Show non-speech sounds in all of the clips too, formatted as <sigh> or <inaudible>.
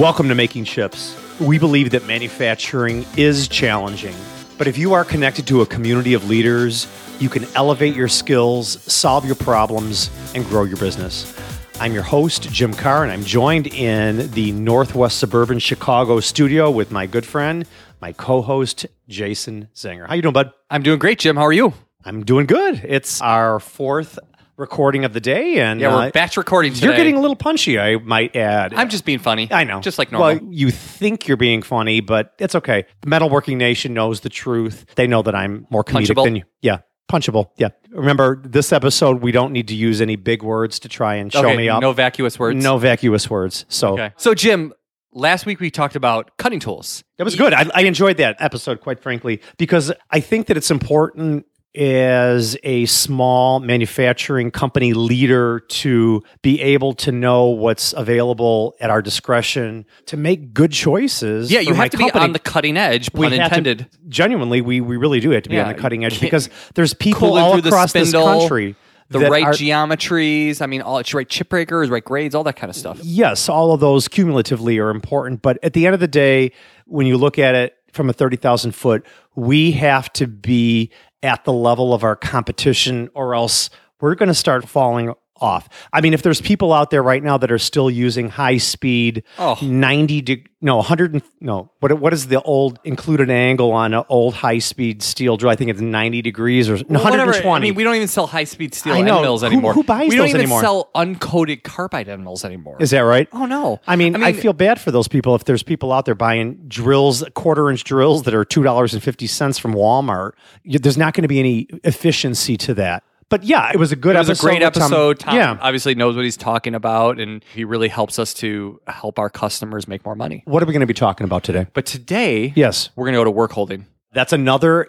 Welcome to Making Chips. We believe that manufacturing is challenging, but if you are connected to a community of leaders, you can elevate your skills, solve your problems, and grow your business. I'm your host, Jim Carr, and I'm joined in the Northwest Suburban Chicago studio with my good friend, my co-host, Jason Zenger. How you doing, bud? I'm doing great, Jim. How are you? I'm doing good. It's our fourth recording of the day, and Yeah, we're uh, batch recording today. you're getting a little punchy, I might add. I'm just being funny. I know. Just like normal. Well, you think you're being funny, but it's okay. The Metalworking Nation knows the truth. They know that I'm more comedic Punchable? than you. Yeah. Punchable. Yeah. Remember, this episode, we don't need to use any big words to try and show okay, me up. no vacuous words. No vacuous words. So Okay. So, Jim, last week we talked about cutting tools. That was good. I, I enjoyed that episode, quite frankly, because I think that it's important as a small manufacturing company leader to be able to know what's available at our discretion to make good choices. Yeah, you have to company. be on the cutting edge, We pun have to- genuinely, we, we really do have to be on the cutting edge <laughs> because there's people all across this country. The right are- geometries. I mean, all it's right chip breakers, right grades, all that kind of stuff. yes, all of those cumulatively are important. But at the end of the day, when you look at it from a 30,000 foot, we have to be at the level of our competition or else we're going to start falling off. I mean, if there's people out there right now that are still using high speed, Oh. 90, de- no, 100, and- no, what, what is the old included angle on an old high speed steel drill? I think it's 90 degrees or no, Well, whatever. 120. I mean, we don't even sell high speed steel I end mills Who- anymore. who buys we don't even anymore? sell uncoated carbide end mills anymore. is that right? oh no. I mean, I feel bad for those people if there's people out there buying drills, quarter inch drills that are two dollars and fifty cents from Walmart. There's not going to be any efficiency to that. But yeah, it was a good It was episode. a great with Tom. episode. Tom yeah. obviously knows what he's talking about, and he really helps us to help our customers make more money. What are we going to be talking about today? But today, Yes, we're going to go to work holding. that's another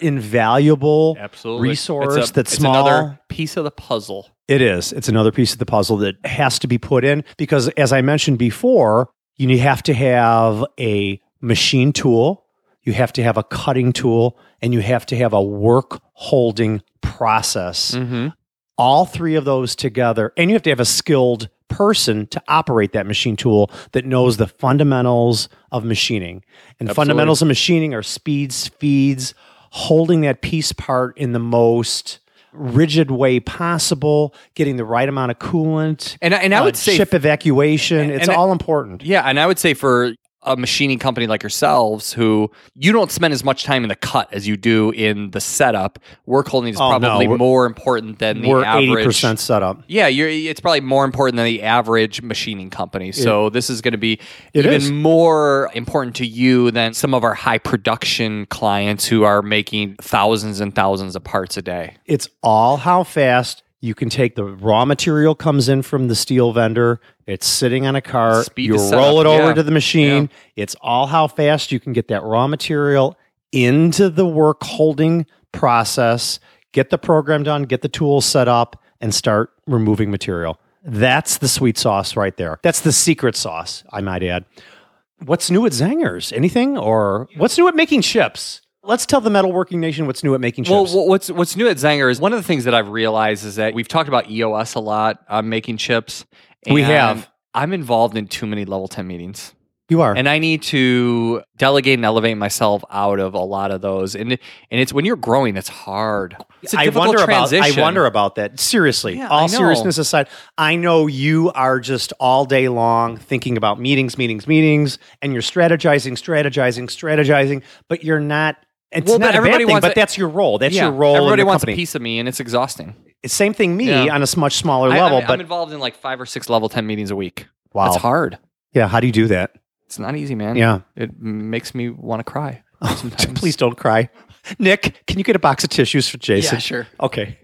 invaluable Absolutely. resource It's a- that's it's small. another piece of the puzzle. It is. It's another piece of the puzzle that has to be put in because, as I mentioned before, you have to have a machine tool, you have to have a cutting tool, and you have to have a work holding process. Mm-hmm. All three of those together, and you have to have a skilled person to operate that machine tool that knows the fundamentals of machining. And Absolutely. fundamentals of machining are speeds, speeds, holding that piece part in the most rigid way possible, getting the right amount of coolant, And and I uh, would say- chip evacuation. It's and I- all important. Yeah, and I would say for a machining company like yourselves, who you don't spend as much time in the cut as you do in the setup, work holding is Oh, probably we're- more important than the We're average. percent set up. Yeah, you're, it's probably more important than the average machining company. So this is going to be even is. more important to you than some of our high production clients who are making thousands and thousands of parts a day. It's all how fast you can take the raw material comes in from the steel vendor. It's sitting on a cart. Speed you roll it over yeah. to the machine. It's all how fast you can get that raw material into the work holding process, get the program done, get the tools set up, and start removing material. That's the sweet sauce right there. That's the secret sauce, I might add. What's new at Zenger's? Anything? Or what's new at making chips? Let's tell the metalworking nation what's new at making Well, chips. wh- what's what's new at Zenger is one of the things that I've realized is that we've talked about EOS a lot, uh, making chips. We have. I'm involved in too many level ten meetings, you are. and I need to delegate and elevate myself out of a lot of those. And and it's when you're growing, it's hard. It's a I difficult wonder transition. about I wonder about that. Seriously, Yeah, all seriousness aside, I know you are just all day long thinking about meetings, meetings, meetings, and you're strategizing, strategizing, strategizing, but you're not. It's Well, but not a bad everybody thing, wants but it- that's your role. That's Yeah, your role. Everybody in wants company. a piece of me, and it's exhausting. Same thing, me Yeah. on a much smaller I- level. I, but am involved in like five or six level ten meetings a week. wow, It's hard. yeah. How do you do that? It's not easy, man. Yeah. it makes me want to cry. <laughs> Oh, sometimes. Please don't cry, Nick. Can you get a box of tissues for Jason? Yeah, sure. Okay.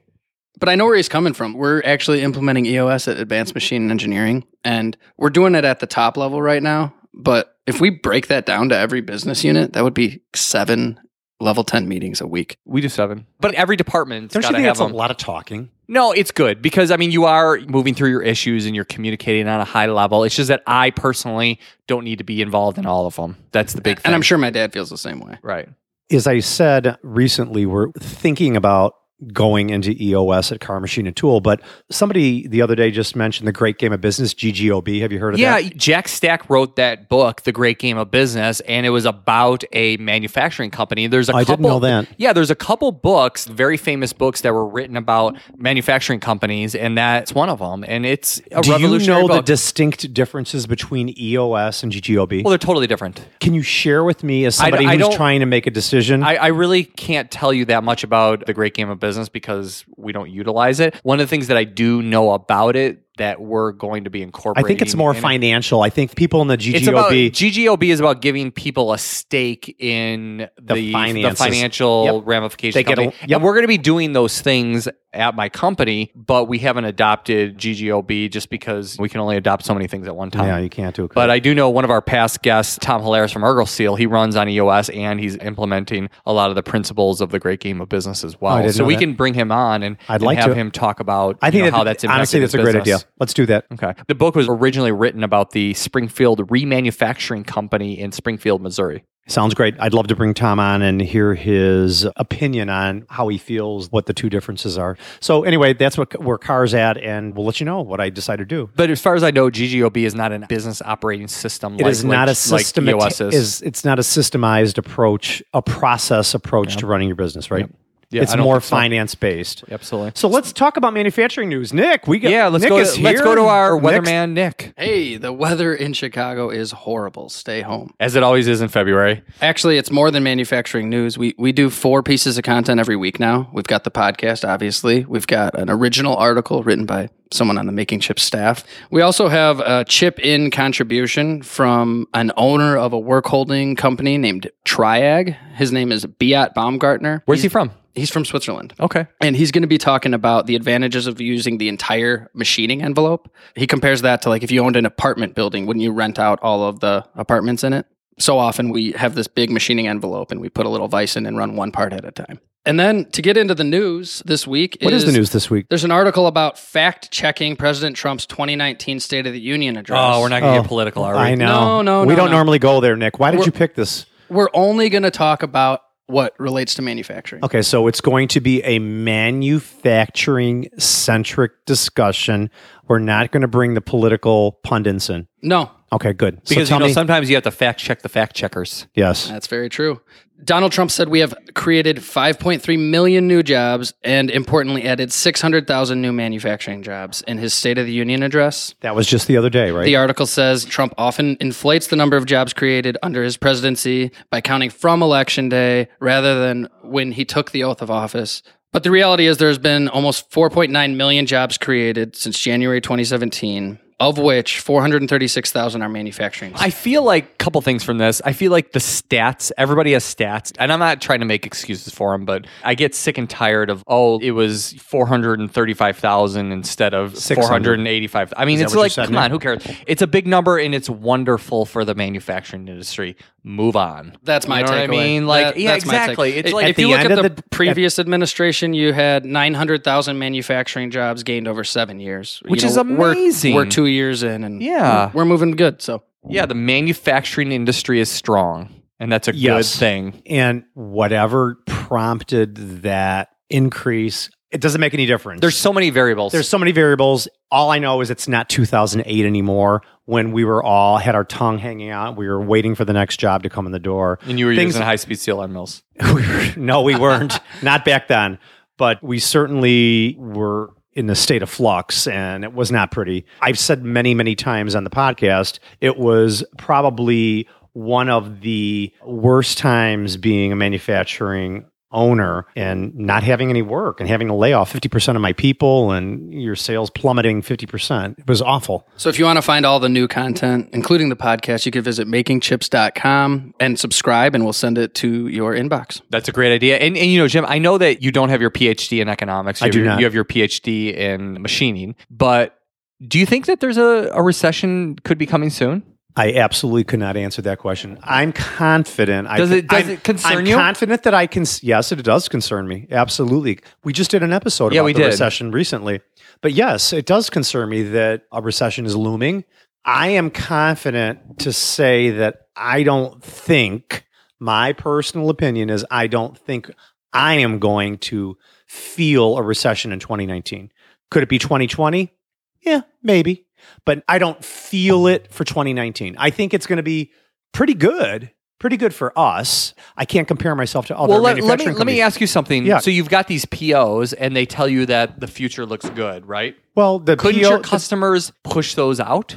But I know where he's coming from. We're actually implementing EOS at Advanced Machine Engineering, and we're doing it at the top level right now. But if we break that down to every business unit, that would be seven level 10 meetings a week. We do seven, but every department Don't you think have that's a lot of talking? No, it's good because I mean you are moving through your issues and you're communicating on a high level. It's just that I personally don't need to be involved in all of them. That's the big thing. And I'm sure my dad feels the same way. right. As I said recently, we're thinking about going into EOS at Carr Machine and Tool. But somebody the other day just mentioned the great game of business, GGOB. Have you heard of Yeah, that? Yeah, Jack Stack wrote that book, The Great Game of Business, and it was about a manufacturing company. There's a I couple, didn't know that. Yeah, there's a couple books, very famous books that were written about manufacturing companies, and that's one of them. And it's a Do you revolutionary know the distinct differences between EOS and GGOB? well, they're totally different. Can you share with me as somebody I who's trying to make a decision? I, I really can't tell you that much about the great game of business because we don't utilize it. One of the things that I do know about it that we're going to be incorporating. I think it's more in it- financial. I think people in the GGOB. It's about GGOB is about giving people a stake in the, The the, financial Yep. ramifications. They get a- yep. And we're going to be doing those things at my company, but we haven't adopted GGOB just because we can only adopt so many things at one time. yeah, you can't do it. But I do know one of our past guests, Tom Hilaris from Ergo Seal, he runs on EOS and he's implementing a lot of the principles of the great game of business as oh, well. Oh, so we that. can bring him on and, I'd and like have to. him talk about I think you know, that, how that's honestly that's a his great idea. Let's do that. Okay. The book was originally written about the Springfield Remanufacturing Company in Springfield, Missouri. Sounds great. I'd love to bring Tom on and hear his opinion on how he feels, what the two differences are. So anyway, that's what where Carr's at, and we'll let you know what I decide to do. But as far as I know, GGOB is not a business operating system. It like, is not like, a like system. EOS is. is it's not a systemized approach, a process approach to running your business, right? Yeah, it's more think so. finance based. Absolutely. So let's talk about manufacturing news. Nick, we got yeah, let's Nick go. is To, let's go to our Nick's- weatherman Nick, Hey, the weather in Chicago is horrible. Stay home. as it always is in February. Actually, it's more than manufacturing news. We we do four pieces of content every week now. We've got the podcast, obviously. We've got an original article written by someone on the Making Chip staff. We also have a chip in contribution from an owner of a work holding company named Triag. His name is Beat Baumgartner. Where's he from? He's from Switzerland. Okay. And he's going to be talking about the advantages of using the entire machining envelope. He compares that to like if you owned an apartment building, wouldn't you rent out all of the apartments in it? So often we have this big machining envelope and we put a little vise in and run one part at a time. And then to get into the news this week What is the news this week? There's an article about fact checking President Trump's 2019 State of the Union address. Oh, we're not going to Oh, get political, are we? I know. No, no, We no, don't no. normally go there, Nick. Why did We're- you pick this? We're only going to talk about what relates to manufacturing. Okay, so it's going to be a manufacturing centric discussion. We're not going to bring the political pundits in. No, Okay, good. Because tell you know me- sometimes you have to fact check the fact checkers. yes. That's very true. Donald Trump said we have created 5.3 million new jobs and importantly added 600,000 new manufacturing jobs in his State of the Union address. That was just the other day, right? The article says Trump often inflates the number of jobs created under his presidency by counting from election day rather than when he took the oath of office. But the reality is there's been almost 4.9 million jobs created since January 2017, of which 436,000 are manufacturing. I feel like a couple things from this. I feel like the stats, everybody has stats, and I'm not trying to make excuses for them, but I get sick and tired of, oh, it was 435,000 instead of 600. 485. I mean, it's like, said, come Nick? on, who cares? It's a big number and it's wonderful for the manufacturing industry. Move on. That's my You know what I mean? Like, That- yeah, that's my take. exactly. It's like- if At the you look end at of the, the- previous administration, you had 900,000 manufacturing jobs gained over seven years, You Which is we're- amazing. We're, two years in, and Yeah. we're, we're moving good. So Yeah, the manufacturing industry is strong, and that's a Yes. good thing. and whatever prompted that increase, it doesn't make any difference. There's so many variables. There's so many variables. All I know is it's not 2008 anymore when we were all had our tongue hanging out. We were waiting for the next job to come in the door. and you were Things- using high speed steel end mills. <laughs> We were- no, we weren't. <laughs> not back then. But we certainly were in a state of flux and it was not pretty. I've said many, many times on the podcast, it was probably one of the worst times being a manufacturing owner and not having any work and having to lay off 50% of my people and your sales plummeting 50%. It was awful. So if you want to find all the new content, including the podcast, you can visit makingchips.com and subscribe and we'll send it to your inbox. That's a great idea. And, and you know, Jim, I know that you don't have your PhD in economics. You I have do your, not. You have your PhD in machining. But do you think that there's a, a recession could be coming soon? I absolutely could not answer that question. I'm confident. Does I, it- does I'm, it concern I'm you? confident that I can. Yes, it does concern me. Absolutely. We just did an episode Yeah, about we the did. recession recently. But yes, it does concern me that a recession is looming. I am confident to say that I don't think. My personal opinion is I don't think I am going to feel a recession in 2019. Could it be 2020? Yeah, maybe. But I don't feel it for 2019. I think it's going to be pretty good. Pretty good for us. I can't compare myself to other well, let, let me manufacturing let me ask you something. Yeah. So you've got these POs, and they tell you that the future looks good, right? Well, the Couldn't PO your customers push those out?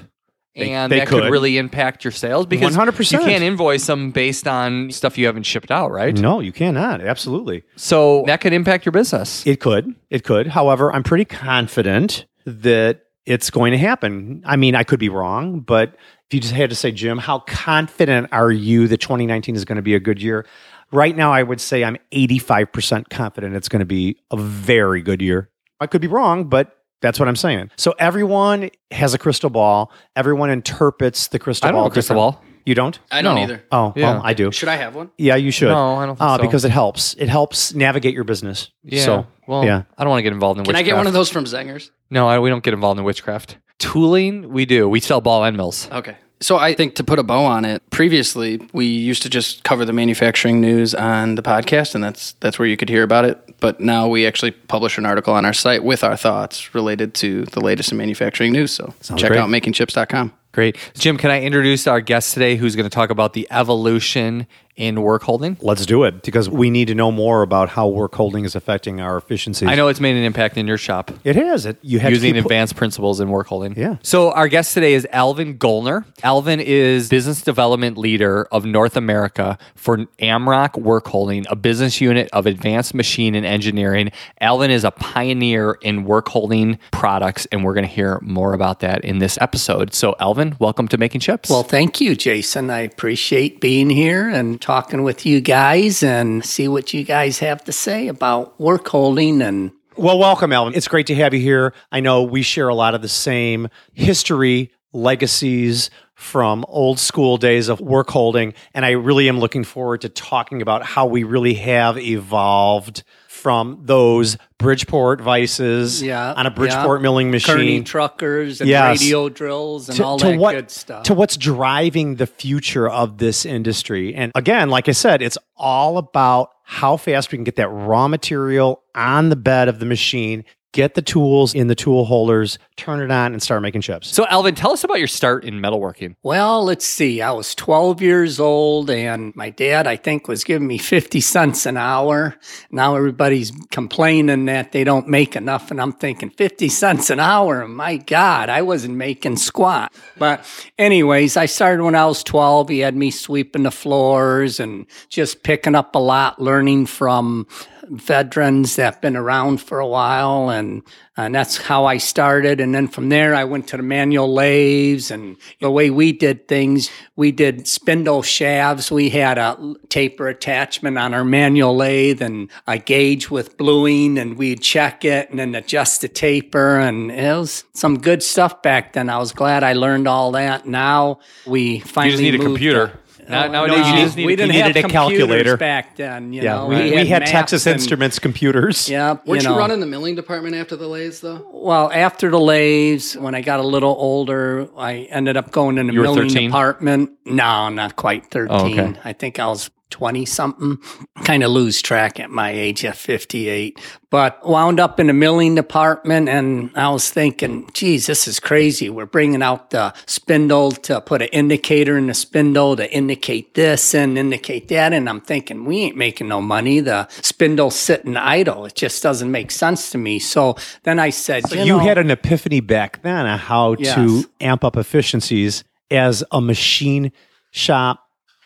They- and they that could. could. really impact your sales because 100%. you can't invoice them based on stuff you haven't shipped out, right? No, you cannot. Absolutely. So that could impact your business. It could. It could. However, I'm pretty confident that it's going to happen. I mean, I could be wrong, but if you just had to say, Jim, how confident are you that 2019 is going to be a good year? Right now, I would say I'm 85% confident it's going to be a very good year. I could be wrong, but that's what I'm saying. So everyone has a crystal ball. Everyone interprets the crystal I don't ball. know crystal ball. You don't? I don't No. either. Oh, Yeah. well, I do. Should I have one? Yeah, you should. No, I don't think uh, so. because it helps. It helps navigate your business. Yeah. So, well, yeah. I don't want to get involved in witchcraft. Can I witchcraft. get one of those from Zengers? No, I, we don't get involved in witchcraft. Tooling, we do. We sell ball end mills. Okay. So I think to put a bow on it, previously we used to just cover the manufacturing news on the podcast, and that's that's where you could hear about it. But now we actually publish an article on our site with our thoughts related to the latest in manufacturing news. So check great. out makingchips.com. Great. Jim, can I introduce our guest today who's going to talk about the evolution in work holding? Let's do it because we need to know more about how work holding is affecting our efficiency. I know it's made an impact in your shop. it has. It you have using to keep, advanced principles in work holding. Yeah. So our guest today is Alvin Goellner. Alvin is business development leader of North America for Amrok Work Holding, a business unit of advanced machine and engineering. Alvin is a pioneer in work holding products, and we're going to hear more about that in this episode. So, Alvin, welcome to Making Chips. Well, thank you, Jason. I appreciate being here and talking with you guys and see what you guys have to say about work holding and Well, welcome, Alvin. It's great to have you here. I know we share a lot of the same history, legacies from old school days of work holding, and I really am looking forward to talking about how we really have evolved from those Bridgeport vices yeah on a yeah. Bridgeport milling machine. Kearney Treckers and Yes. radial drills and to, all to that what, good stuff. To what's driving the future of this industry. And again, like I said, it's all about how fast we can get that raw material on the bed of the machine, get the tools in the tool holders, turn it on, and start making chips. so, Alvin, tell us about your start in metalworking. Well, let's see. I was 12 years old, and my dad, I think, was giving me 50 cents an hour. Now everybody's complaining that they don't make enough, and I'm thinking 50 cents an hour. My God, I wasn't making squat. But, anyways, I started when I was 12. He had me sweeping the floors and just picking up a lot, learning from veterans that have been around for a while and and that's how I started. And then from there I went to the manual lathes and the way we did things we did spindle shafts. We had a taper attachment on our manual lathe and a gauge with bluing and we'd check it and then adjust the taper. And it was some good stuff back then. I was glad I learned all that. Now we finally You just need a computer. to- Now- nowadays, you no, just need we didn't you have needed a computers calculator. back then. You yeah, know, we, we had maps Texas and- Instruments computers. Yeah, Weren't you, know. running the milling department after the lathes, though? Well, after the lathes, when I got a little older, I ended up going in the You were milling 13? department. No, not quite 13. Oh, okay. I think I was 20 something. Kind of lose track at my age at 58. But wound up in a milling department and I was thinking, geez, this is crazy. We're bringing out the spindle to put an indicator in the spindle to indicate this and indicate that. And I'm thinking, we ain't making no money. The spindle's sitting idle. It just doesn't make sense to me. So then I said, you, you know, had an epiphany back then on how Yes. to amp up efficiencies as a machine shop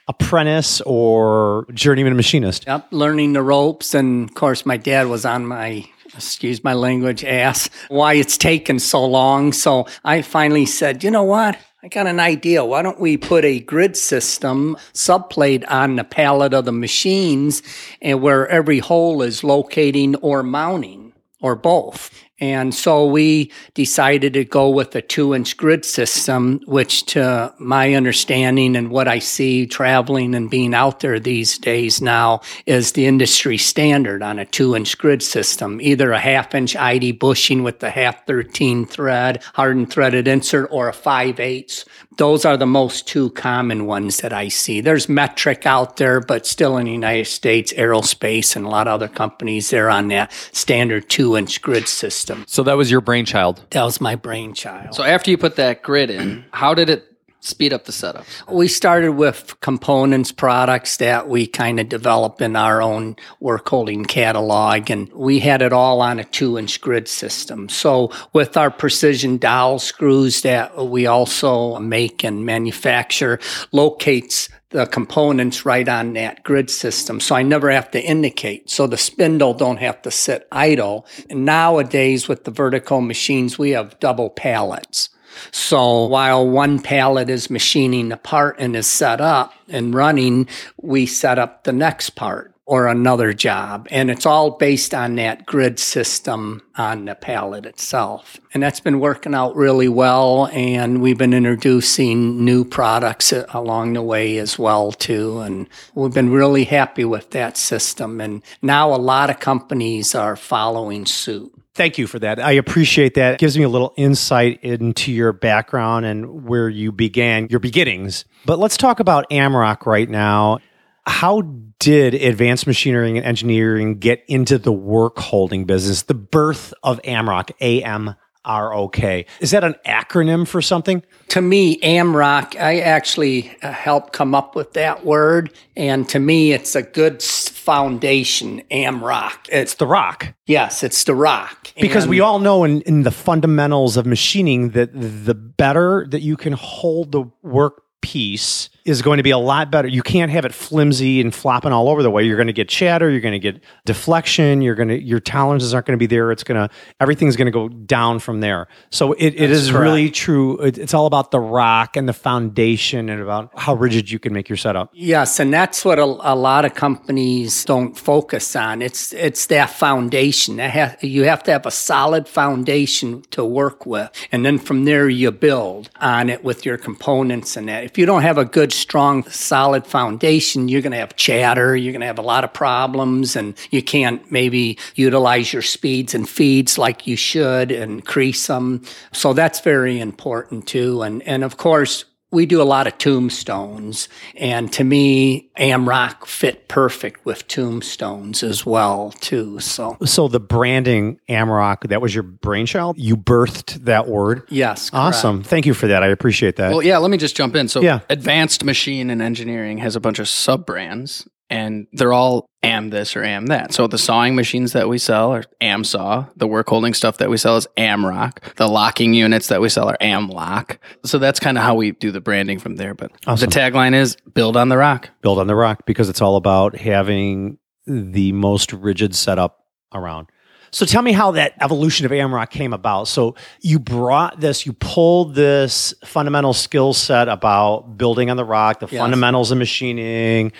apprentice or journeyman machinist. Yep, learning the ropes. And of course, my dad was on my, excuse my language, ass, why it's taken so long. So I finally said, you know what? I got an idea. Why don't we put a grid system subplate on the pallet of the machines and where every hole is locating or mounting or both? And so we decided to go with a two inch grid system, which to my understanding and what I see traveling and being out there these days now is the industry standard on a two inch grid system, either a half inch ID bushing with the half 13 thread, hardened threaded insert, or a 5 eighths. Those are the most two common ones that I see. There's metric out there, but still in the United States, aerospace and a lot of other companies, they're on that standard two inch grid system. So that was your brainchild. That was my brainchild. So after you put that grid in, how did it speed up the setup? We started with components products that we kind of develop in our own work holding catalog, and we had it all on a two inch grid system. So, with our precision dowel screws that we also make and manufacture, locates the components right on that grid system. So I never have to indicate. So the spindle don't have to sit idle. And nowadays with the vertical machines, we have double pallets. So while one pallet is machining the part and is set up and running, we set up the next part or another job. And it's all based on that grid system on the pallet itself. And that's been working out really well. And we've been introducing new products uh, along the way as well, too. And we've been really happy with that system. And now a lot of companies are following suit. Thank you for that. I appreciate that. It gives me a little insight into your background and where you began, your beginnings. But let's talk about Amrok right now. How did advanced machinery and engineering get into the work holding business? The birth of Amrok, A M R O K. Is that an acronym for something? To me, Amrok, I actually uh, helped come up with that word. And to me, it's a good foundation, Amrok. It's the rock. Yes, it's the rock. Because and we all know in, in the fundamentals of machining that the better that you can hold the work piece is going to be a lot better. You can't have it flimsy and flopping all over the way. You're going to get chatter. You're going to get deflection. You're going to your tolerances aren't going to be there. It's going to everything's going to go down from there. So it, it is correct. really true. It, it's all about the rock and the foundation and about how rigid you can make your setup. Yes, and that's what a, a lot of companies don't focus on. It's it's that foundation. That has, you have to have a solid foundation to work with, and then from there you build on it with your components and that. If you don't have a good strong, solid foundation, you're going to have chatter, you're going to have a lot of problems, and you can't maybe utilize your speeds and feeds like you should and increase them. So that's very important too. And, and of course, we do a lot of tombstones. And to me, Amrok fit perfect with tombstones as well, too. So, so the branding Amrok, that was your brainchild? You birthed that word? Yes. Correct. Awesome. Thank you for that. I appreciate that. Well, yeah, let me just jump in. So, yeah. Advanced Machine and Engineering has a bunch of sub brands and they're all am this or am that. So the sawing machines that we sell are am saw. The work holding stuff that we sell is Amrok. The locking units that we sell are am lock. So that's kind of how we do the branding from there. But awesome. the tagline is build on the rock. Build on the rock because it's all about having the most rigid setup around. So tell me how that evolution of Amrok came about. So you brought this, you pulled this fundamental skill set about building on the rock, the yes. fundamentals of machining,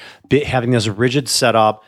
having this rigid setup,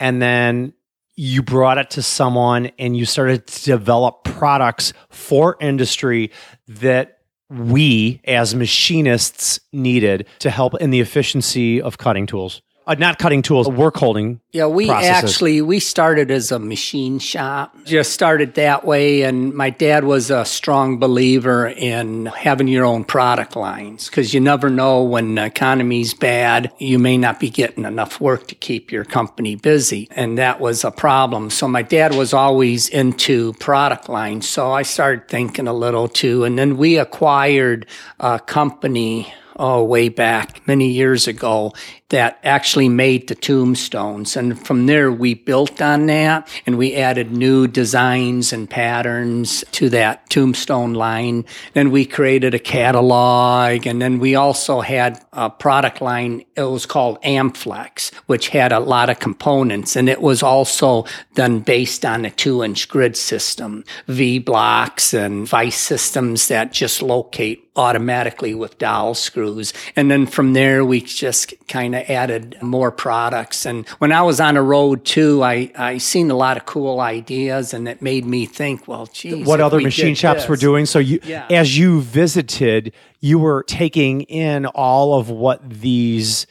and then you brought it to someone and you started to develop products for industry that we as machinists needed to help in the efficiency of cutting tools uh, not cutting tools, work holding. Yeah, we processes. actually we started as a machine shop. Just started that way, and my dad was a strong believer in having your own product lines because you never know when the economy's bad, you may not be getting enough work to keep your company busy, and that was a problem. So my dad was always into product lines, so I started thinking a little too, and then we acquired a company oh, way back many years ago that actually made the tombstones. And from there, we built on that and we added new designs and patterns to that tombstone line. Then we created a catalog and then we also had a product line. It was called Amflex, which had a lot of components and it was also then based on a two inch grid system, V blocks and vice systems that just locate automatically with dowel screws. And then from there, we just kind of of added more products. And when I was on the road too, I, I seen a lot of cool ideas and it made me think, well, geez. what other we machine shops were doing. So you, Yeah. as you visited, you were taking in all of what these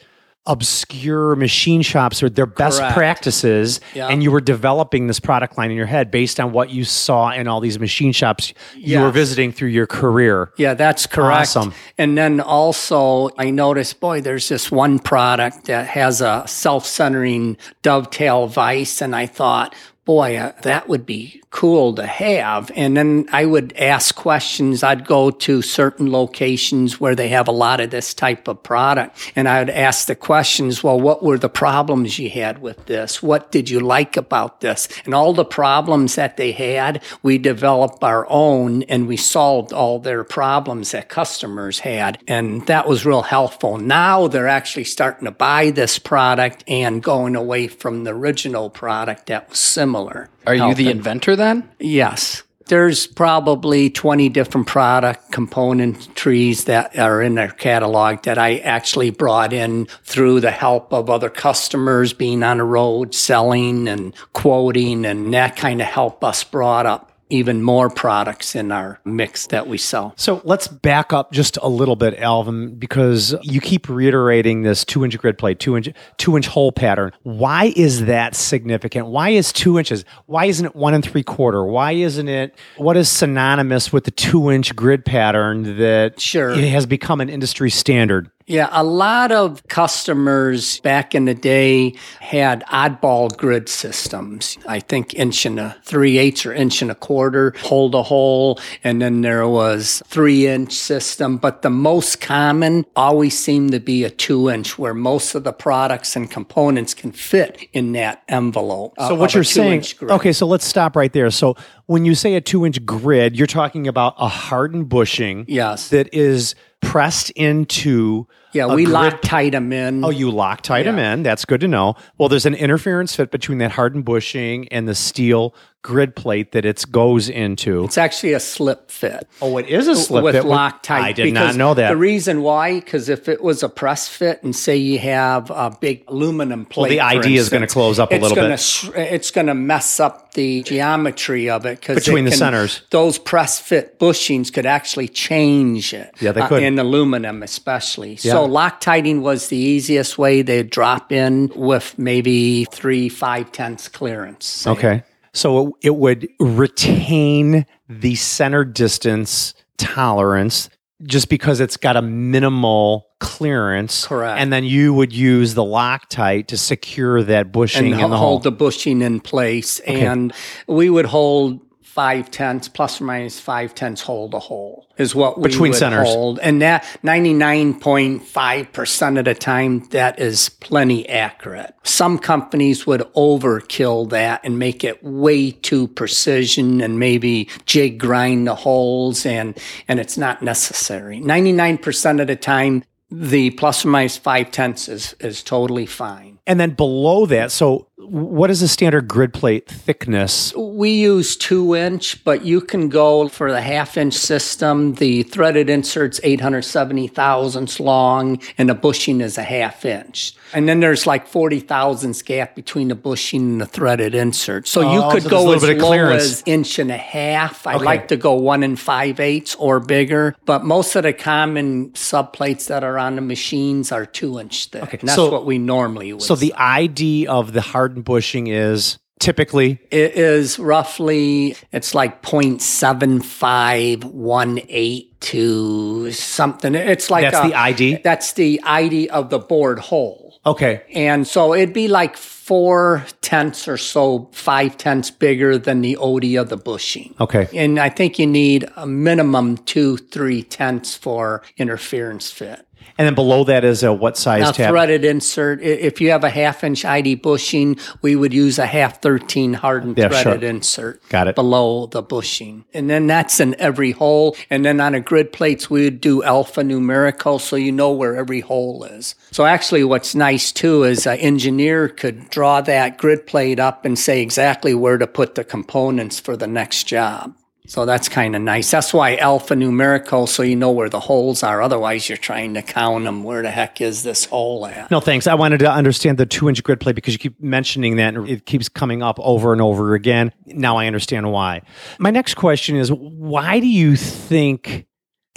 obscure machine shops or their best Correct. practices Yeah. and you were developing this product line in your head based on what you saw in all these machine shops you were visiting through your career Yeah, that's correct. Awesome. And then also, I noticed, boy, there's this one product that has a self centering dovetail vise. And I thought, boy, uh, that would be cool to have. And then I would ask questions. I'd go to certain locations where they have a lot of this type of product. And I would ask the questions, well, what were the problems you had with this? What did you like about this? And all the problems that they had, we developed our own and we solved all their problems that customers had. And that was real helpful. Now they're actually starting to buy this product and going away from the original product that was similar. Are you the inventor then? Yes. There's probably 20 different product component trees that are in their catalog that I actually brought in through the help of other customers being on the road, selling and quoting, and that kind of helped us brought up even more products in our mix that we sell. So let's back up just a little bit, Alvin, because you keep reiterating this two inch grid plate, two inch two inch hole pattern. Why is that significant? Why is two inches? Why isn't it one and three quarter? Why isn't it what is synonymous with the two inch grid pattern that Sure. it has become an industry standard? Yeah, a lot of customers back in the day had oddball grid systems. I think inch and a three eighths or inch and a quarter, hold a hole, and then there was three inch system. But the most common always seemed to be a two inch, where most of the products and components can fit in that envelope. Uh, so of what you're saying? Okay, so let's stop right there. So when you say a two inch grid, you're talking about a hardened bushing Yes. that is pressed into Yeah, we grid Loctite them in. Oh, you Loctite them in. That's good to know. Well, there's an interference fit between that hardened bushing and the steel grid plate that it goes into. It's actually a slip fit. Oh, it is a slip fit. with fit. Loctite. I did not know that. The reason why, because if it was a press fit, and say you have a big aluminum plate, the for ID is gonna close up a little gonna bit. it's going to mess up the geometry of it because Between the centers. Those press fit bushings could actually change it. Yeah, they uh, could. in aluminum, especially. So Loctiting was the easiest way. They'd drop in with maybe three five tenths clearance. say. okay. So it, it would retain the center distance tolerance just because it's got a minimal clearance. Correct. And then you would use the Loctite to secure that bushing and in the hole. hold the bushing in place. Okay. And we would hold five tenths, plus or minus five tenths, hole a hole is what we Between would centers. hold. And that 99.5% of the time, that is plenty accurate. Some companies would overkill that and make it way too precision and maybe jig grind the holes and, and it's not necessary. 99% of the time, the plus or minus five tenths is, is totally fine. and then below that, so what is the standard grid plate thickness? We use two inch, but you can go for the half inch system. The threaded insert's 870 thousandths long and the bushing is a half inch. And then there's like 40 thousandths gap between the bushing and the threaded insert. So you Oh, could so go as low clearance. as inch and a half. I Okay. like to go one and five eighths or bigger, but most of the common subplates that are on the machines are two inch thick. And that's so- what we normally would So the ID of the hardened bushing is typically It is roughly, it's like 0.7518 to something. It's like That's a- the ID? That's the ID of the bored hole. okay. And so it'd be like four tenths or so, five tenths bigger than the OD of the bushing. Okay. And I think you need a minimum two, three tenths for interference fit. And then below that is a what size Now, tab? threaded insert. If you have a half inch ID bushing, we would use a half 13 hardened Yeah, threaded sure. insert. Got it. Below the bushing. And then that's in every hole. And then on a grid plates, we would do alpha numerical so you know where every hole is. So actually, what's nice too is an engineer could draw that grid plate up and say exactly where to put the components for the next job. So that's kind of nice. That's why alphanumerical, so you know where the holes are. Otherwise, you're trying to count them. Where the heck is this hole at? No, thanks. I wanted to understand the two inch grid plate because you keep mentioning that and it keeps coming up over and over again. Now I understand why. My next question is why do you think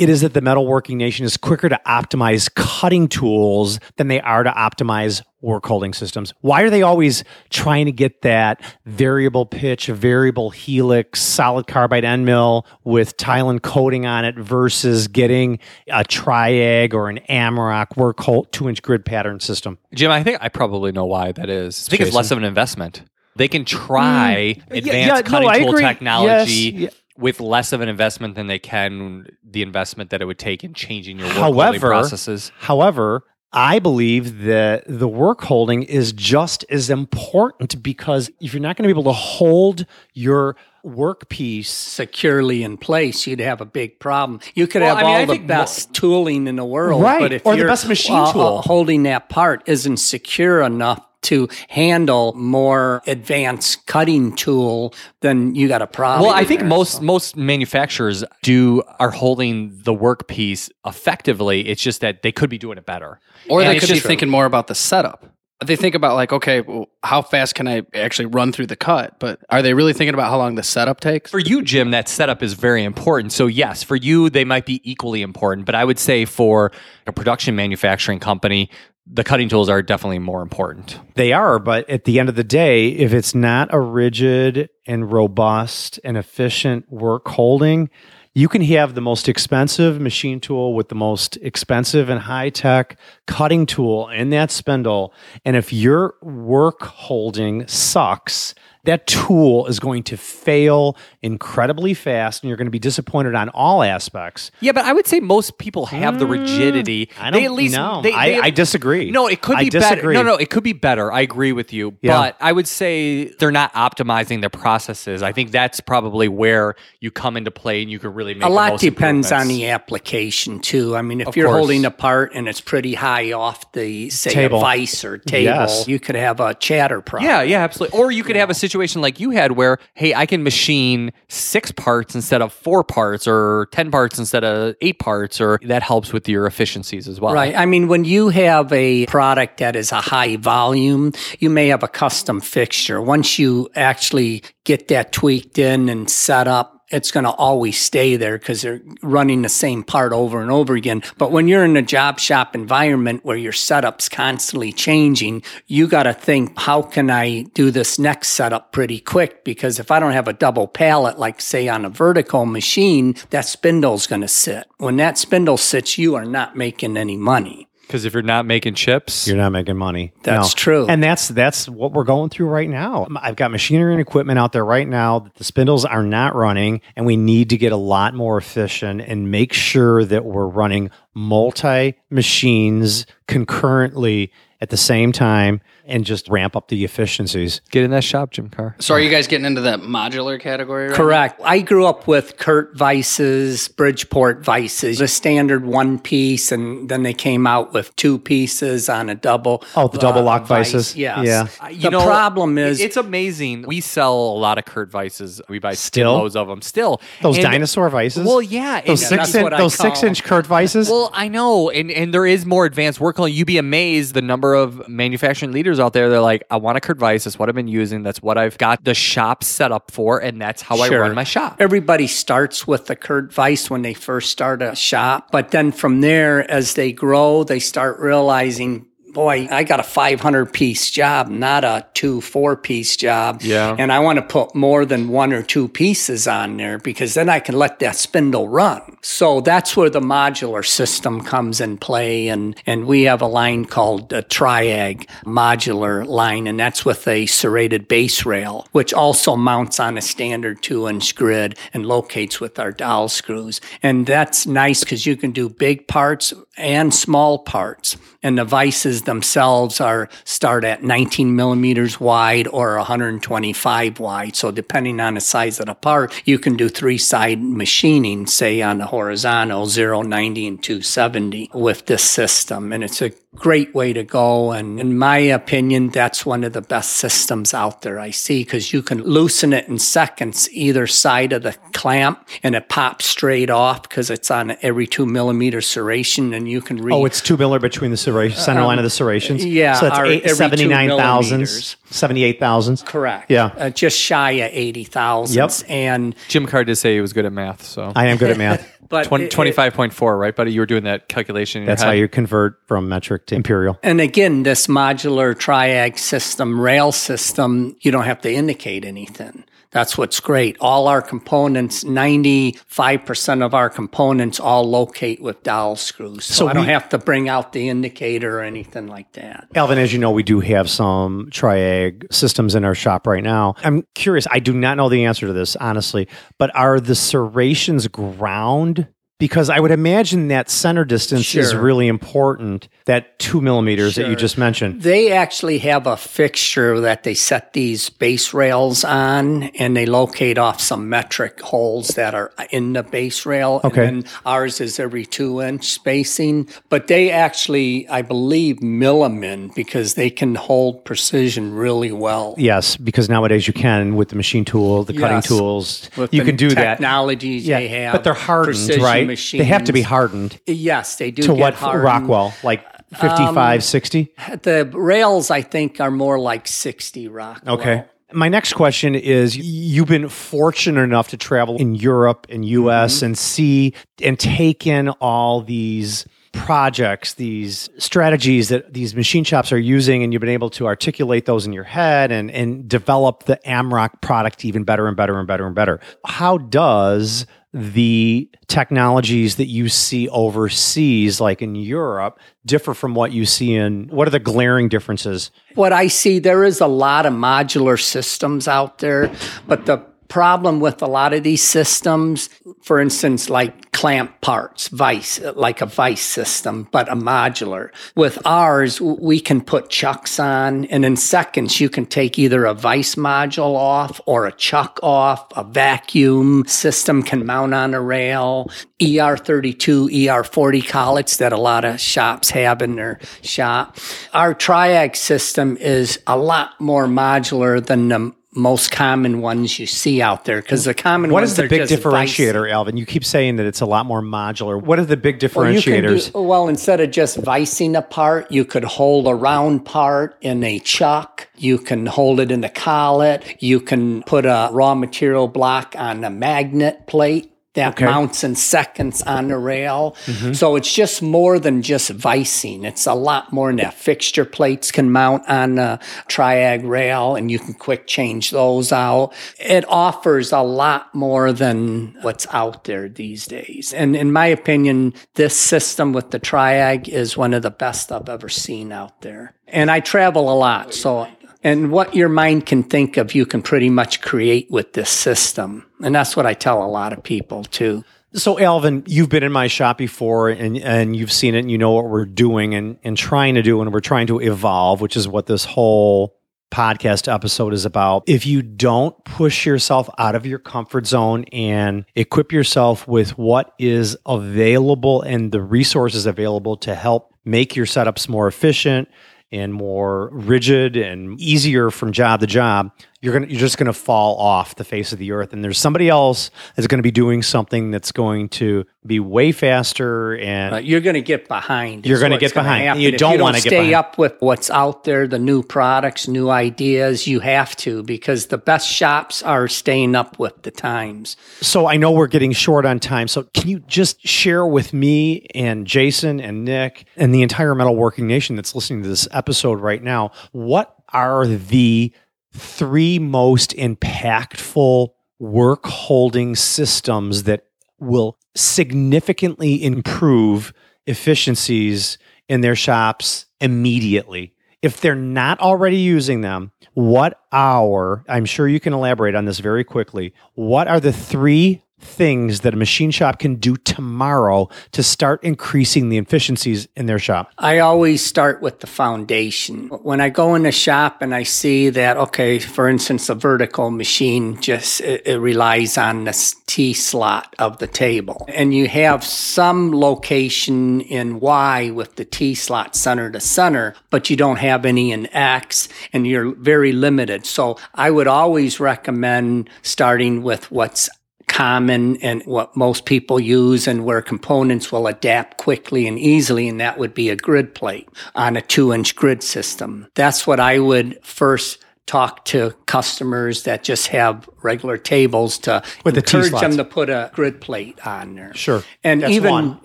it is that the metalworking nation is quicker to optimize cutting tools than they are to optimize work holding systems. Why are they always trying to get that variable pitch, variable helix, solid carbide end mill with TiAlN coating on it versus getting a triag or an Amerock work hold two inch grid pattern system? Jim, I think I probably know why that is. I think it's less of an investment. They can mm, try yeah, advanced no, cutting I tool agree. technology Yes, yeah. With less of an investment than they can the investment that it would take in changing your work However- processes. However, I believe that the work holding is just as important because if you're not going to be able to hold your workpiece, securely in place, you'd have a big problem. You could Well, have I mean, I all the think mo- best tooling in the world, Right, but if or the you're, best machine uh, uh, tool. holding that part isn't secure enough to handle more advanced cutting tool, then you got a problem. Well, I think there. most most manufacturers do are holding the workpiece effectively. It's just that they could be doing it better. Or And they could be just- thinking more about the setup. They think about like, okay, well, how fast can I actually run through the cut? But are they really thinking about how long the setup takes? For you, Jim, that setup is very important. So, yes, for you, they might be equally important. But I would say for a production manufacturing company, the cutting tools are definitely more important. they are, but at the end of the day, if it's not a rigid and robust and efficient work holding, you can have the most expensive machine tool with the most expensive and high tech cutting tool in that spindle. And if your work holding sucks, that tool is going to fail incredibly fast and you're going to be disappointed on all aspects. Yeah, but I would say most people have the rigidity. Mm, I don't at least know. They, I- they- I disagree. No, it could I be better. No, no, it could be better. I agree with you. Yeah. But I would say they're not optimizing their processes. I think that's probably where you come into play and you can really make a the lot most depends on the application too. I mean, if Of you're course. holding a part and it's pretty high off the say Table. a vice or table, Yes. you could have a chatter problem. Yeah, yeah, absolutely. Or you could have a situation like you had where, hey, I can machine six parts instead of four parts, or 10 parts instead of eight parts, or that helps with your efficiencies as well. Right. I mean, when you have a product that is a high volume, you may have a custom fixture. Once you actually get that tweaked in and set up, it's going to always stay there because they're running the same part over and over again. But when you're in a job shop environment where your setup's constantly changing, you got to think, how can I do this next setup pretty quick? Because if I don't have a double pallet, like say on a vertical machine, that spindle's going to sit. When that spindle sits, you are not making any money. Because if you're not making chips, You're not making money. That's true. And that's that's what we're going through right now. Um, I've got machinery and equipment out there right now that the spindles are not running and we need to get a lot more efficient and make sure that we're running multi machines concurrently at the same time and just ramp up the efficiencies. get in that shop, Jim Carr. So are you guys getting into that modular category? Right Correct. I grew up with Kurt vices, Bridgeport vices, the standard one piece, and then they came out with two pieces on a double. Oh, the double lock vice. vices? Yes. Yeah. Uh, you the know, problem is it's amazing. We sell a lot of Kurt Vices. We buy Still? loads of them still. Those And- dinosaur vices? Well, yeah. those and- six that's inch those six inch Kurt vices? Well, I know, and and there is more advanced work. You'd be amazed the number of manufacturing leaders out there. They're like, I want a Kurt Vice. That's what I've been using. That's what I've got the shop set up for, and that's how I run my shop. Everybody starts with the Kurt Vice when they first start a shop, but then from there, as they grow, they start realizing, boy, I got a 500 piece job, not a two, four piece job. Yeah. And I want to put more than one or two pieces on there because then I can let that spindle run. So that's where the modular system comes in play. And, and we have a line called a Triag modular line, and that's with a serrated base rail, which also mounts on a standard two inch grid and locates with our dowel screws. And that's nice because you can do big parts and small parts. And the vices themselves are start at 19 millimeters wide or 125 wide. So depending on the size of the part, you can do three side machining, say on the horizontal 0, 90, and 270 with this system. And it's a great way to go. And in my opinion, that's one of the best systems out there I see because you can loosen it in seconds either side of the clamp and it pops straight off because it's on every two millimeter serration and you can read. Oh, it's two miller between the serration, center line of the serrations. Um, yeah, so that's our- eight, every two 79,000s, millimeters. 78,000s. correct. Yeah. Uh, just shy of eighty 80,000. Yep. And, Jim Carr did say he was good at math, so I am good at math. <laughs> but Twen- it- 25.4, right, buddy? You were doing that calculation in That's your how you convert from metric to imperial. And again, this modular triag system, rail system, you don't have to indicate anything. That's what's great. All our components, 95% of our components all locate with dowel screws. So, So I don't have to bring out the indicator or anything like that. Alvin, as you know, we do have some triag systems in our shop right now. I'm curious, I do not know the answer to this, honestly, but are the serrations ground? Because I would imagine that center distance is really important, that two millimeters that you just mentioned. They actually have a fixture that they set these base rails on and they locate off some metric holes that are in the base rail. Okay. And then ours is every two inch spacing. But they actually, I believe, mill them in because they can hold precision really well. Yes, because nowadays you can with the machine tool, the cutting tools, With you the can do that. technologies they have. but they're hardened, precision right? They have to be hardened Yes, they do to what hardened. Rockwell, like 55, 60? The rails, I think, are more like 60 Rockwell. Okay. My next question is you've been fortunate enough to travel in Europe and US Mm-hmm. and see and take in all these projects, these strategies that these machine shops are using, and you've been able to articulate those in your head and, and develop the Amrok product even better and better and better and better. How does the technologies that you see overseas, like in Europe, differ from what you see in what are the glaring differences? What I see, there is a lot of modular systems out there, but the problem with a lot of these systems, for instance, like clamp parts, vice, like a vice system, but a modular. With ours, we can put chucks on, and in seconds, you can take either a vice module off or a chuck off. A vacuum system can mount on a rail. ER32, ER40 collets that a lot of shops have in their shop. Our triag system is a lot more modular than the most common ones you see out there because the common What is the big differentiator, Alvin? You keep saying that it's a lot more modular. What are the big Well, differentiators? do- well, instead of just vicing a part, you could hold a round part in a chuck. You can hold it in a collet. You can put a raw material block on a magnet plate that Okay. Mm-hmm. mounts in seconds on the rail. So it's just more than just vicing. It's a lot more than that. Fixture plates can mount on a triag rail and you can quick change those out. It offers a lot more than what's out there these days. And in my opinion, this system with the triag is one of the best I've ever seen out there. And I travel a lot, so and what your mind can think of, you can pretty much create with this system. And that's what I tell a lot of people too. so, Alvin, you've been in my shop before and, and you've seen it and you know what we're doing and, and trying to do, and we're trying to evolve, which is what this whole podcast episode is about. If you don't push yourself out of your comfort zone and equip yourself with what is available and the resources available to help make your setups more efficient and more rigid and easier from job to job, you're gonna you're just gonna fall off the face of the earth. And there's somebody else that's gonna be doing something that's going to be way faster and Uh, you're going to get behind. You're gonna get gonna behind. happen. You don't don't wanna stay behind. up with what's out there, the new products, new ideas. You have to because the best shops are staying up with the times. So I know we're getting short on time. So can you just share with me and Jason and Nick and the entire metalworking nation that's listening to this episode right now, what are the three most impactful work holding systems that will significantly improve efficiencies in their shops immediately? If they're not already using them, what are, I'm sure you can elaborate on this very quickly, what are the three things that a machine shop can do tomorrow to start increasing the efficiencies in their shop? I always start with the foundation. When I go in the shop and I see that, okay, for instance, a vertical machine just it, it relies on the T slot of the table, and you have some location in Y with the T slot center to center, but you don't have any in X, and you're very limited. So I would always recommend starting with what's common and what most people use and where components will adapt quickly and easily, and that would be a grid plate on a two inch grid system. That's what I would first talk to customers that just have regular tables to With the encourage T-slots. them to put a grid plate on there. Sure. And That's even one.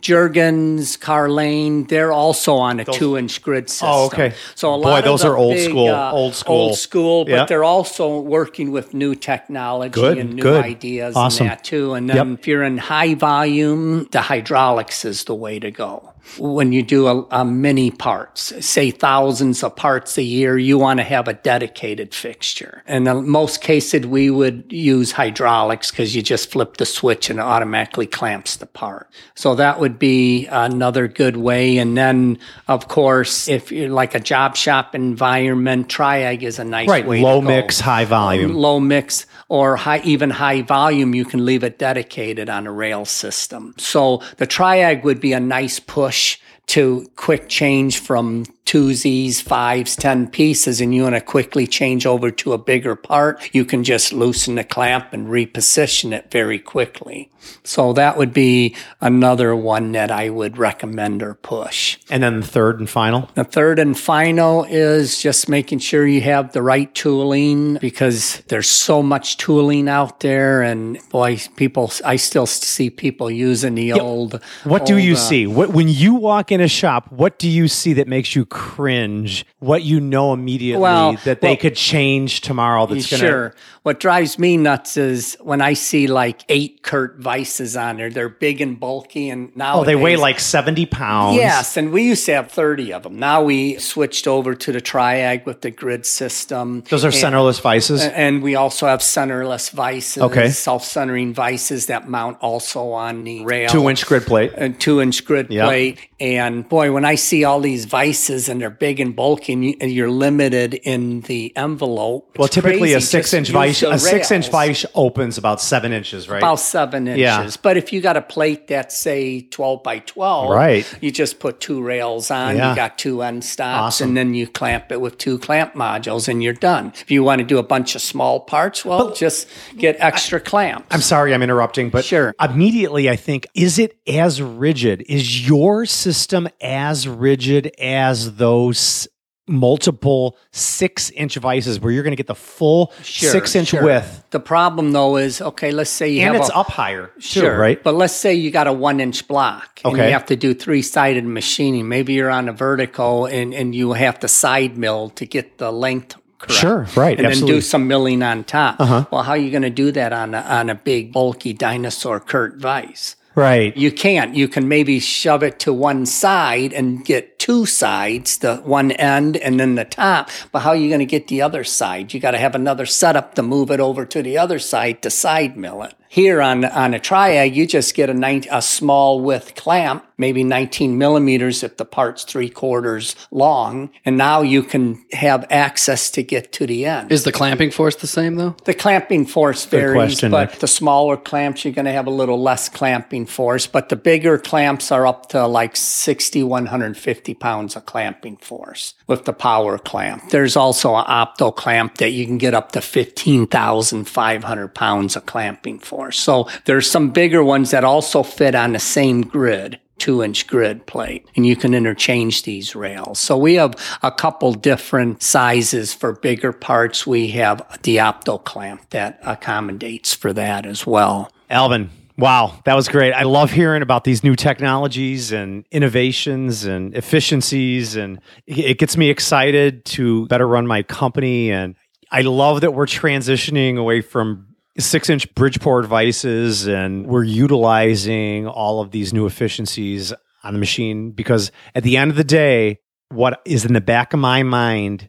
Jergens, Carlane, they're also on a two inch grid system. Oh, okay. So a Boy, lot of those are old big, school, uh, old school. Old school, but Yeah. they're also working with new technology Good, and new good. ideas Awesome. and that too. And then if you're in high volume, the hydraulics is the way to go. When you do a, a many parts, say thousands of parts a year, you want to have a dedicated fixture. And in most cases, we would use hydraulics because you just flip the switch and it automatically clamps the part. So that would be another good way. And then, of course, if you're like a job shop environment, Triag is a nice Right. way Low mix, high volume. low mix or high, even high volume, you can leave it dedicated on a rail system. So the Triag would be a nice push to quick change from twosies, fives, ten pieces, and you want to quickly change over to a bigger part, you can just loosen the clamp and reposition it very quickly. So that would be another one that I would recommend or push. And then the third and final. The third and final is just making sure you have the right tooling because there's so much tooling out there. And boy, people, I still see people using the old. What do you uh, see? What when you walk in a shop? What do you see that makes you cringe? What you know immediately Well, that they well- could change tomorrow? That's gonna Sure. What drives me nuts is when I see like eight Kurt Vices on there. They're big and bulky, and now Oh, they weigh like seventy pounds. Yes, and we used to have 30 of them. Now we switched over to the Triag with the grid system. those are And- centerless vices. And we also have centerless vices, Okay. self-centering vices that mount also on the rail. Two inch grid plate. a two inch grid Yeah. plate. And boy, when I see all these vices and they're big and bulky and, you, and you're limited in the envelope. Well, typically a six inch vise, a six inch vice opens about seven inches, right? About seven inches. Yeah. But if you got a plate that's say 12 by 12, Right. you just put two rails on, Yeah. you got two end stops, Awesome. and then you clamp it with two clamp modules and you're done. If you want to do a bunch of small parts, well, just get extra clamps. I'm sorry I'm interrupting, but Sure. immediately I think, is it as rigid? Is your system as rigid as those multiple six inch vices where you're going to get the full Sure, six inch sure. width? The problem though is, okay, let's say you And have it's a, up higher, too, Sure, right? But let's say you got a one inch block and Okay. you have to do three sided machining. Maybe you're on a vertical and, and you have to side mill to get the length correct. Sure, right, And absolutely. Uh-huh. then do some milling on top. Well, how are you going to do that on a, on a big, bulky dinosaur Kurt Vice? Right. You can't. You can maybe shove it to one side and get two sides, the one end and then the top. But how are you going to get the other side? You got to have another setup to move it over to the other side to side mill it. Here on on a triag, you just get a, nine, a small width clamp, maybe 19 millimeters if the part's three quarters long, and now you can have access to get to the end. Is the clamping force the same though? The clamping force varies, question, but Nick. the smaller clamps, you're going to have a little less clamping force. But the bigger clamps are up to like 60, 150 pounds of clamping force with the power clamp. There's also an opto clamp that you can get up to 15,500 pounds of clamping force. So there's some bigger ones that also fit on the same grid two inch grid plate and you can interchange these rails. So we have a couple different sizes for bigger parts. We have the opto clamp that accommodates for that as well. Alvin, wow, that was great. I love hearing about these new technologies and innovations and efficiencies, and it gets me excited to better run my company. And I love that we're transitioning away from six inch Bridgeport vices and we're utilizing all of these new efficiencies on the machine because at the end of the day, what is in the back of my mind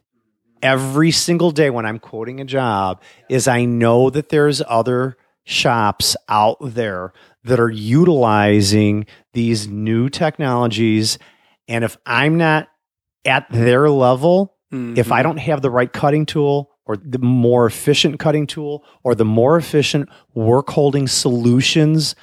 every single day when I'm quoting a job is I know that there's other shops out there that are utilizing these new technologies. And if I'm not at their level, mm-hmm. if I don't have the right cutting tool or the more efficient cutting tool or the more efficient work holding solutions,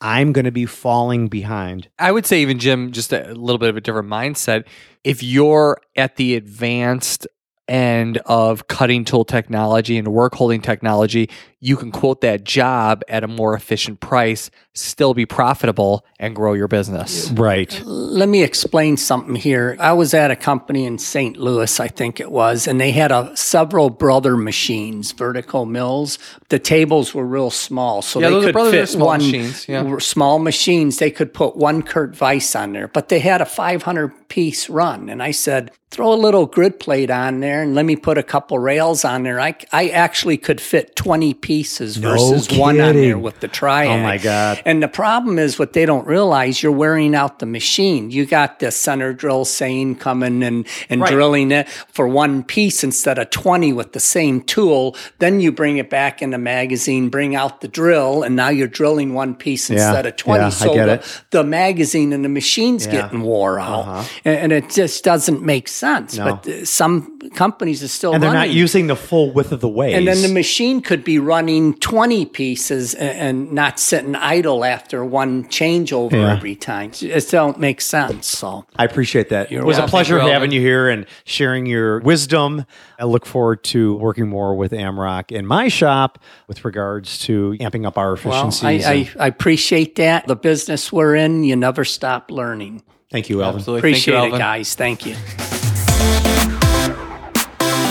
I'm going to be falling behind. I would say even Jim, just a little bit of a different mindset. If you're at the advanced end of cutting tool technology and work holding technology, you can quote that job at a more efficient price, still be profitable, and grow your business. Right. Let me explain something here. I was at a company in St. Louis, I think it was, and they had a several brother machines, vertical mills. The tables were real small, so Yeah, they could Brothers fit small one machines, yeah. small machines. They could put one Kurt Vice on there, but they had a 500 piece run, and I said, throw a little grid plate on there and let me put a couple rails on there. I, I actually could fit 20 pieces No versus one on there kidding. with the triag. Oh, my God. And the problem is what they don't realize, you're wearing out the machine. You got the center drill saying coming and, and Right. drilling it for one piece instead of 20 with the same tool. Then you bring it back in the magazine, bring out the drill, and now you're drilling one piece Yeah. instead of 20. Yeah, I so get the, it. the magazine and the machine's Yeah. Uh-huh. getting wore out. And, and it just doesn't make sense. No. But some companies are still And they're not using the full width of the ways. And then the machine could be running 20 pieces a- and not sitting idle after one changeover Yeah. every time. It don't make sense. So I appreciate that. it was a pleasure Thank you, having Alvin. you here and sharing your wisdom. I look forward to working more with Amrok in my shop with regards to amping up our well. I, and- I, I appreciate that. The business we're in, you never stop learning. thank you, Alvin. Absolutely. Thank you, Appreciate it, guys. Thank you.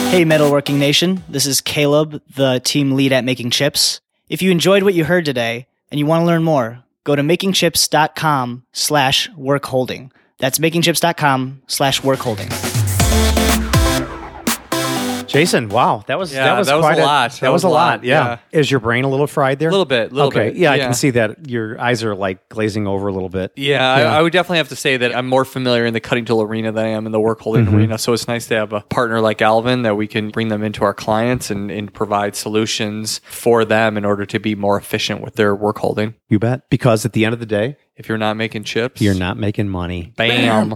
Hey, Metalworking Nation. This is Caleb, the team lead at Making Chips. If you enjoyed what you heard today and you want to learn more, go to makingchips.com slash workholding. That's makingchips.com slash workholding. Jason, wow, that was Yeah, that was that was quite a lot. That, was, a lot. Yeah. Is your brain a little fried there? A little bit, little okay. bit, Yeah, I can see that your eyes are like glazing over a little bit. Yeah, Yeah. I, I would definitely have to say that I'm more familiar in the cutting tool arena than I am in the work holding Mm-hmm. arena. So it's nice to have a partner like Alvin that we can bring them into our clients and, and provide solutions for them in order to be more efficient with their work holding. You bet. Because at the end of the day, If you're not making chips, you're not making money. Bam.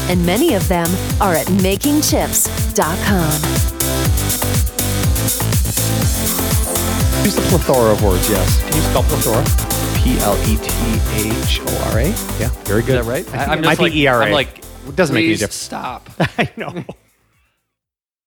and many of them are at makingchips.com. Use the plethora of words, yes. Can you spell plethora? P L E T H O R A. Yeah, very good. Is that right? I think I'm it just might like- be ERA. I'm like, it doesn't make any difference. stop. <laughs> I know.